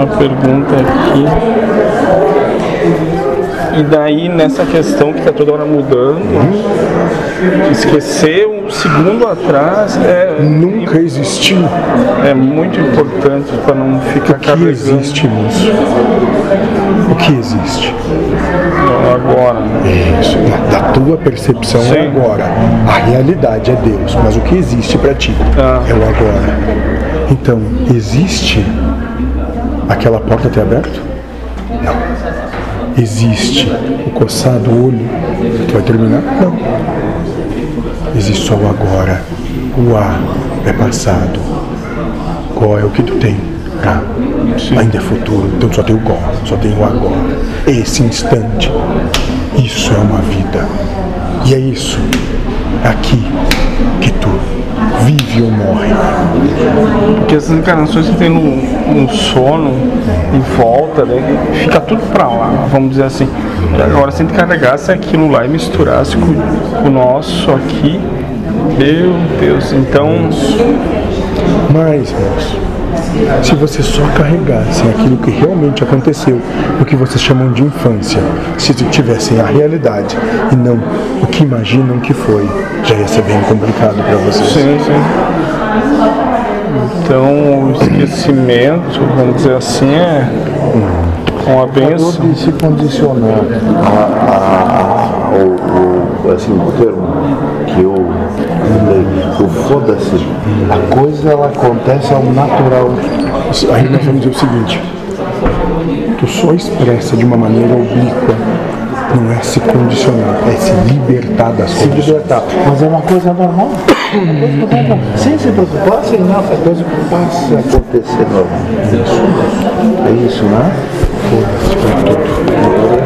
uma pergunta aqui. E daí nessa questão que está toda hora mudando, esquecer um segundo atrás é, Nunca existiu. é muito importante para não ficar O que carregando existe, moço? O que existe? agora. né? Isso, da, tua percepção é Sim. agora. A realidade é Deus, mas o que existe para ti Ah. é o agora. Então, existe aquela porta ter aberto? Não. Existe o coçar do olho que vai terminar? Não. Existe só o agora. O A é passado. Qual é o que tu tem? Ah, ainda é futuro, então só tem o Gó, só tem o agora. Esse instante. Isso é uma vida. E é isso, aqui, que tu vive ou morre. Porque essas encarnações que tem no sono, em volta, né, fica tudo pra lá, vamos dizer assim. Agora, se a gente carregasse aquilo lá e misturasse com, com o nosso aqui, meu Deus, então. Mas, moço, se você só carregasse aquilo que realmente aconteceu, o que vocês chamam de infância, se tivessem a realidade e não o que imaginam que foi, já ia ser bem complicado para vocês. Sim, sim. Então, o esquecimento, vamos dizer assim, é uma benção. de se condicionar a, a, o, o, assim, o termo que eu o foda-se, a coisa ela acontece ao natural. Aí nós vamos dizer o seguinte: tu só expressa de uma maneira oblíqua, não é se condicionar, é se libertar das Se coisas. libertar. Mas é uma coisa normal. Sem se preocupar, sem nada, coisa passa a acontecer normal. É isso, né? Tudo.